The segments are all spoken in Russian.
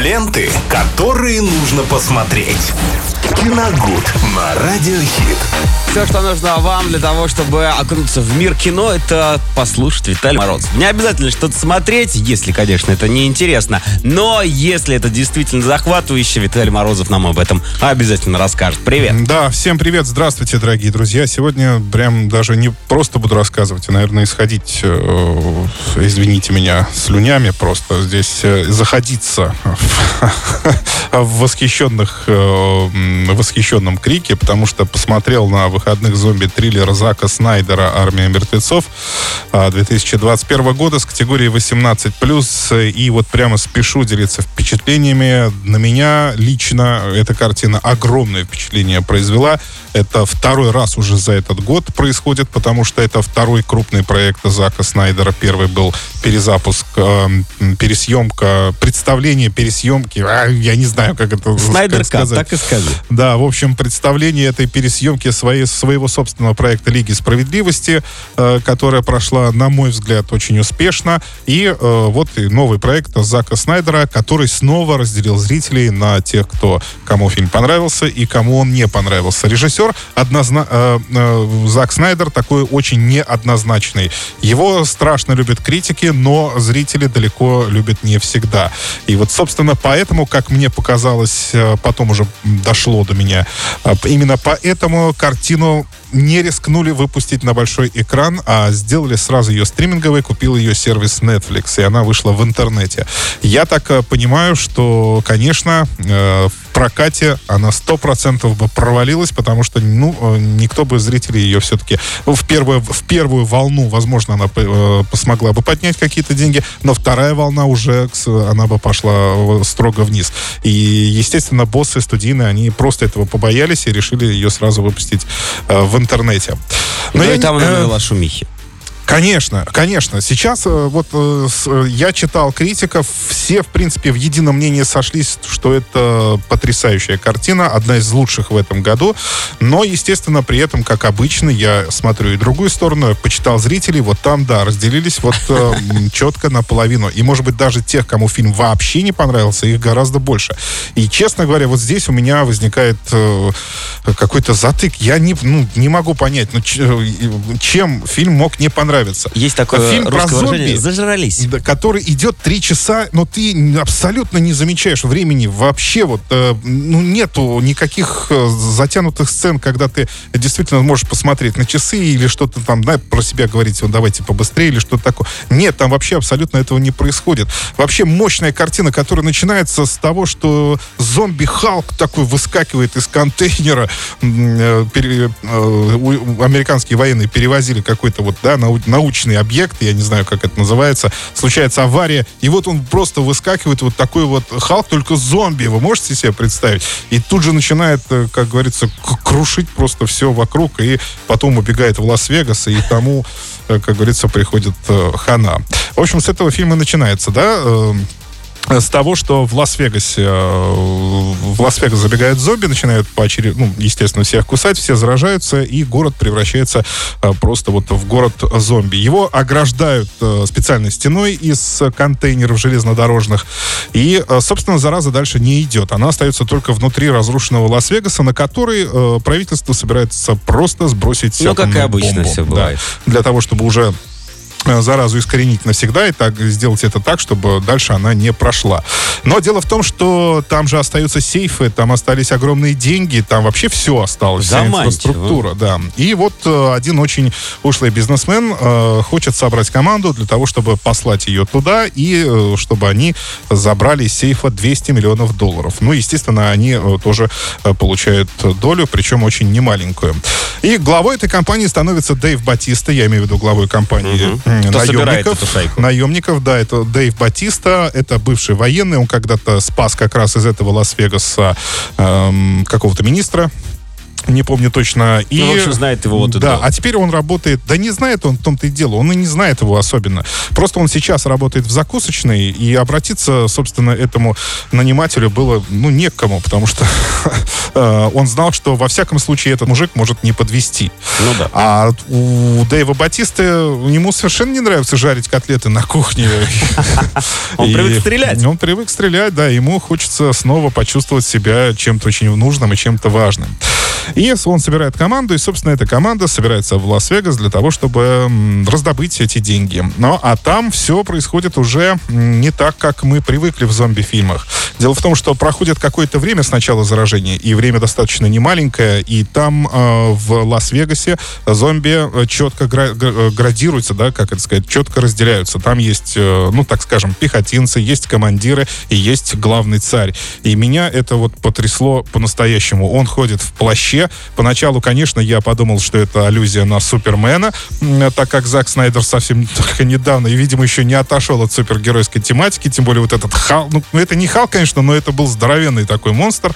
Ленты, которые нужно посмотреть. Киногуд на Радиохит. Все, что нужно вам для того, чтобы окунуться в мир кино, это послушать Виталий Морозов. Не обязательно что-то смотреть, если, конечно, это не интересно. Но если это действительно захватывающе, Виталий Морозов нам об этом обязательно расскажет. Привет. Да, всем привет, здравствуйте, дорогие друзья. Сегодня прям даже не просто буду рассказывать, а, наверное, исходить, э, извините меня, слюнями просто здесь э, заходиться в восхищенных, э, восхищенном крике, потому что посмотрел на выходных зомби-триллер Зака Снайдера «Армия мертвецов» 2021 а, года с категории 18+. И вот прямо спешу делиться впечатлениями. На меня лично эта картина огромное впечатление произвела. Это второй раз уже за этот год происходит, потому что это второй крупный проект Зака Снайдера. Первый был перезапуск, э, пересъемка, представление пересъемки. А, я не знаю, как это Снайдер сказать. так и скажи. Да, в общем, представление этой пересъемки своей, своего собственного проекта Лиги Справедливости, э, которая прошла, на мой взгляд, очень успешно. И э, вот и новый проект Зака Снайдера, который снова разделил зрителей на тех, кто кому фильм понравился и кому он не понравился. Режиссер режиссер, однозна... э, э, Зак Снайдер такой очень неоднозначный. Его страшно любят критики, но зрители далеко любят не всегда. И вот, собственно, поэтому, как мне показалось, э, потом уже дошло до меня, э, именно поэтому картину не рискнули выпустить на большой экран, а сделали сразу ее стриминговой, купил ее сервис Netflix, и она вышла в интернете. Я так э, понимаю, что, конечно, э, в прокате она сто процентов бы провалилась, потому что, ну, э, никто бы зрителей ее все-таки ну, в первую, в первую волну, возможно, она смогла бы поднять какие-то деньги, но вторая волна уже, она бы пошла строго вниз. И, естественно, боссы студийные, они просто этого побоялись и решили ее сразу выпустить в интернете. Но ну, я, и там она э, навела шумихи. Конечно, конечно. Сейчас э, вот э, я читал критиков, все, в принципе, в едином мнении сошлись, что это потрясающая картина, одна из лучших в этом году. Но, естественно, при этом, как обычно, я смотрю и другую сторону, почитал зрителей, вот там, да, разделились вот четко наполовину. И, может быть, даже тех, кому фильм вообще не понравился, их гораздо больше. И, честно говоря, вот здесь у меня возникает какой-то затык. Я не, ну, не могу понять, ну, чем фильм мог не понравиться нравится. Есть такое фильм про зомби, зажрались. который идет три часа, но ты абсолютно не замечаешь времени вообще. Вот, э, ну, нету никаких э, затянутых сцен, когда ты действительно можешь посмотреть на часы или что-то там, да, про себя говорить, вот давайте побыстрее или что-то такое. Нет, там вообще абсолютно этого не происходит. Вообще мощная картина, которая начинается с того, что зомби Халк такой выскакивает из контейнера. Э, пере, американские военные перевозили какой-то вот, да, нау научный объект, я не знаю, как это называется, случается авария, и вот он просто выскакивает, вот такой вот Халк, только зомби, вы можете себе представить? И тут же начинает, э, как говорится, крушить просто все вокруг, и потом убегает в Лас-Вегас, и тому, э, как говорится, приходит э, хана. В общем, с этого фильма начинается, да, с того, что в Лас-Вегасе э, в Лас-Вегас забегают зомби, начинают поочередно, ну, естественно, всех кусать, все заражаются, и город превращается э, просто вот в город зомби. Его ограждают э, специальной стеной из контейнеров железнодорожных, и, собственно, зараза дальше не идет. Она остается только внутри разрушенного Лас-Вегаса, на который правительство собирается просто сбросить Ну, как и обычно бомбу. все бывает. Да, для того, чтобы уже заразу искоренить навсегда и так сделать это так, чтобы дальше она не прошла. Но дело в том, что там же остаются сейфы, там остались огромные деньги, там вообще все осталось, вся инфраструктура, да. И вот э, один очень ушлый бизнесмен э, хочет собрать команду для того, чтобы послать ее туда и э, чтобы они забрали из сейфа 200 миллионов долларов. Ну, естественно, они э, тоже э, получают долю, причем очень немаленькую. И главой этой компании становится Дэйв Батиста, я имею в виду главой компании угу наемников. Наемников, да, это Дэйв Батиста, это бывший военный, он когда-то спас как раз из этого Лас-Вегаса эм, какого-то министра не помню точно. И, ну, в общем, знает его вот Да, а теперь он работает, да не знает он в том-то и дело, он и не знает его особенно. Просто он сейчас работает в закусочной, и обратиться, собственно, этому нанимателю было, ну, некому, потому что э, он знал, что во всяком случае этот мужик может не подвести. Ну да. А у Дэйва Батисты ему совершенно не нравится жарить котлеты на кухне. Он привык стрелять. Он привык стрелять, да, ему хочется снова почувствовать себя чем-то очень нужным и чем-то важным. И он собирает команду, и, собственно, эта команда собирается в Лас-Вегас для того, чтобы раздобыть эти деньги. Но, а там все происходит уже не так, как мы привыкли в зомби-фильмах. Дело в том, что проходит какое-то время с начала заражения, и время достаточно немаленькое, и там э, в Лас-Вегасе зомби э, четко гра- э, градируются, да, как это сказать, четко разделяются. Там есть, э, ну, так скажем, пехотинцы, есть командиры и есть главный царь. И меня это вот потрясло по-настоящему. Он ходит в плаще. Поначалу, конечно, я подумал, что это аллюзия на Супермена, так как Зак Снайдер совсем только недавно и, видимо, еще не отошел от супергеройской тематики, тем более вот этот Хал, ну, это не Хал, конечно, но это был здоровенный такой монстр.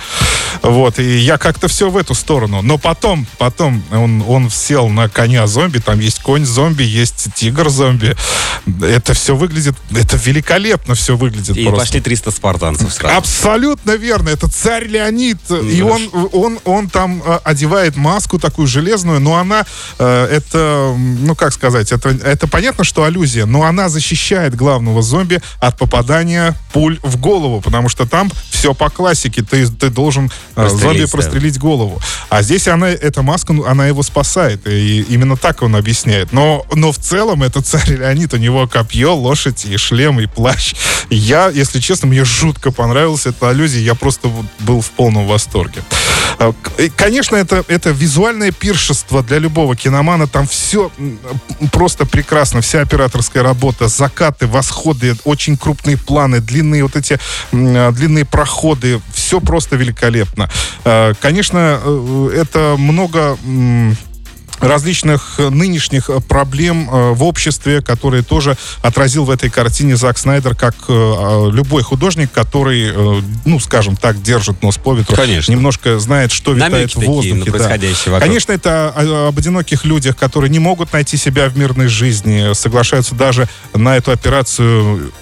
Вот, и я как-то все в эту сторону. Но потом, потом он, он сел на коня зомби, там есть конь зомби, есть тигр зомби. Это все выглядит, это великолепно все выглядит И просто. пошли 300 спартанцев сразу. Абсолютно верно, это царь Леонид. И он, он, он там одевает маску такую железную, но она, э, это, ну как сказать, это, это понятно, что аллюзия, но она защищает главного зомби от попадания пуль в голову, потому что там все по классике. Ты, ты должен э, зомби прострелить голову. А здесь она, эта маска, ну, она его спасает. И именно так он объясняет. Но, но в целом это царь Леонид. У него копье, лошадь и шлем, и плащ. Я, если честно, мне жутко понравилась эта аллюзия. Я просто был в полном восторге. Э, конечно, это, это визуальное пиршество для любого киномана. Там все просто прекрасно. Вся операторская работа, закаты, восходы, очень крупные планы, длинные вот эти длинные проходы. Все просто великолепно. Э, конечно, э, это много различных нынешних проблем э, в обществе, которые тоже отразил в этой картине Зак Снайдер, как любой художник, который, ну, скажем так, держит нос по ветру. Конечно. Немножко знает, что витает в воздухе. Да. Конечно, это об одиноких людях, которые не могут найти себя в мирной жизни, соглашаются даже на эту операцию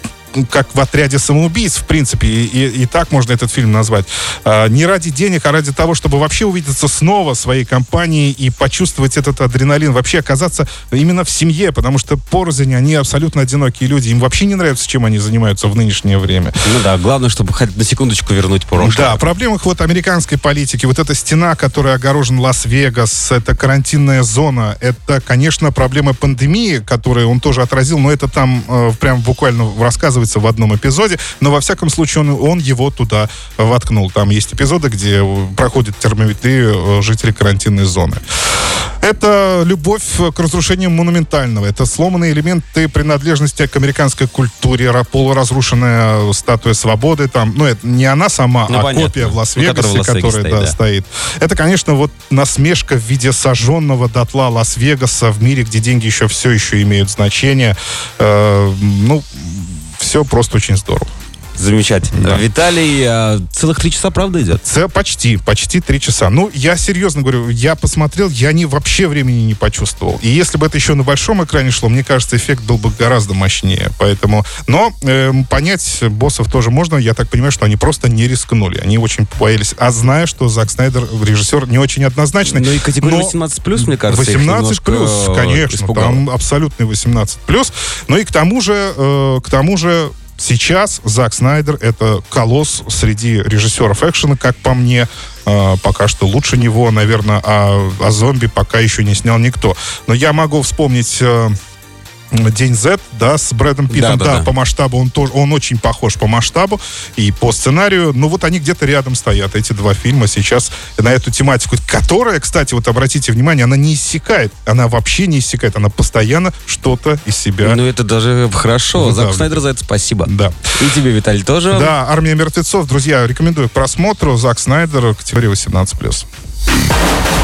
как в отряде самоубийц, в принципе, и, и, и так можно этот фильм назвать. А, не ради денег, а ради того, чтобы вообще увидеться снова своей компанией и почувствовать этот адреналин, вообще оказаться именно в семье, потому что порознь, они абсолютно одинокие люди, им вообще не нравится, чем они занимаются в нынешнее время. Ну да, главное, чтобы хоть на секундочку вернуть прошлое. Да, проблема вот американской политики, вот эта стена, которая огорожен Лас-Вегас, это карантинная зона, это, конечно, проблема пандемии, которую он тоже отразил, но это там э, прям буквально рассказывает показывается в одном эпизоде, но во всяком случае он, он его туда воткнул. Там есть эпизоды, где проходят термометрию э, жители карантинной зоны. Это любовь к разрушению монументального. Это сломанные элементы принадлежности к американской культуре. Полуразрушенная статуя свободы. Там, ну, это не она сама, ну, а понятно. копия в Лас-Вегасе, ну, которая стоит, да, да. стоит. Это, конечно, вот насмешка в виде сожженного дотла Лас-Вегаса в мире, где деньги еще все еще имеют значение. Э, ну, все просто очень здорово. Замечательно. Да. Виталий, а, целых три часа, правда, идет? Це почти, почти три часа. Ну, я серьезно говорю, я посмотрел, я не, вообще времени не почувствовал. И если бы это еще на большом экране шло, мне кажется, эффект был бы гораздо мощнее. Поэтому, но э, понять боссов тоже можно. Я так понимаю, что они просто не рискнули. Они очень боялись. А зная, что Зак Снайдер, режиссер, не очень однозначный. Ну и категория 18 плюс, мне кажется. 18 плюс, конечно. Испугало. Там абсолютный 18 плюс. Ну и к тому же, э, к тому же Сейчас Зак Снайдер это колосс среди режиссеров экшена, как по мне. Э, пока что лучше него, наверное, а, а зомби пока еще не снял никто. Но я могу вспомнить... Э, День Z, да, с Брэдом Питтом, да, да, да, да, по масштабу он тоже, он очень похож по масштабу и по сценарию, но вот они где-то рядом стоят, эти два фильма сейчас на эту тематику, которая, кстати, вот обратите внимание, она не иссякает, она вообще не иссякает, она постоянно что-то из себя. Ну это даже хорошо, ну, Зак Снайдер за это спасибо. Да. И тебе, Виталий, тоже. Да, «Армия мертвецов», друзья, рекомендую к просмотру, Зак Снайдер, категория 18+.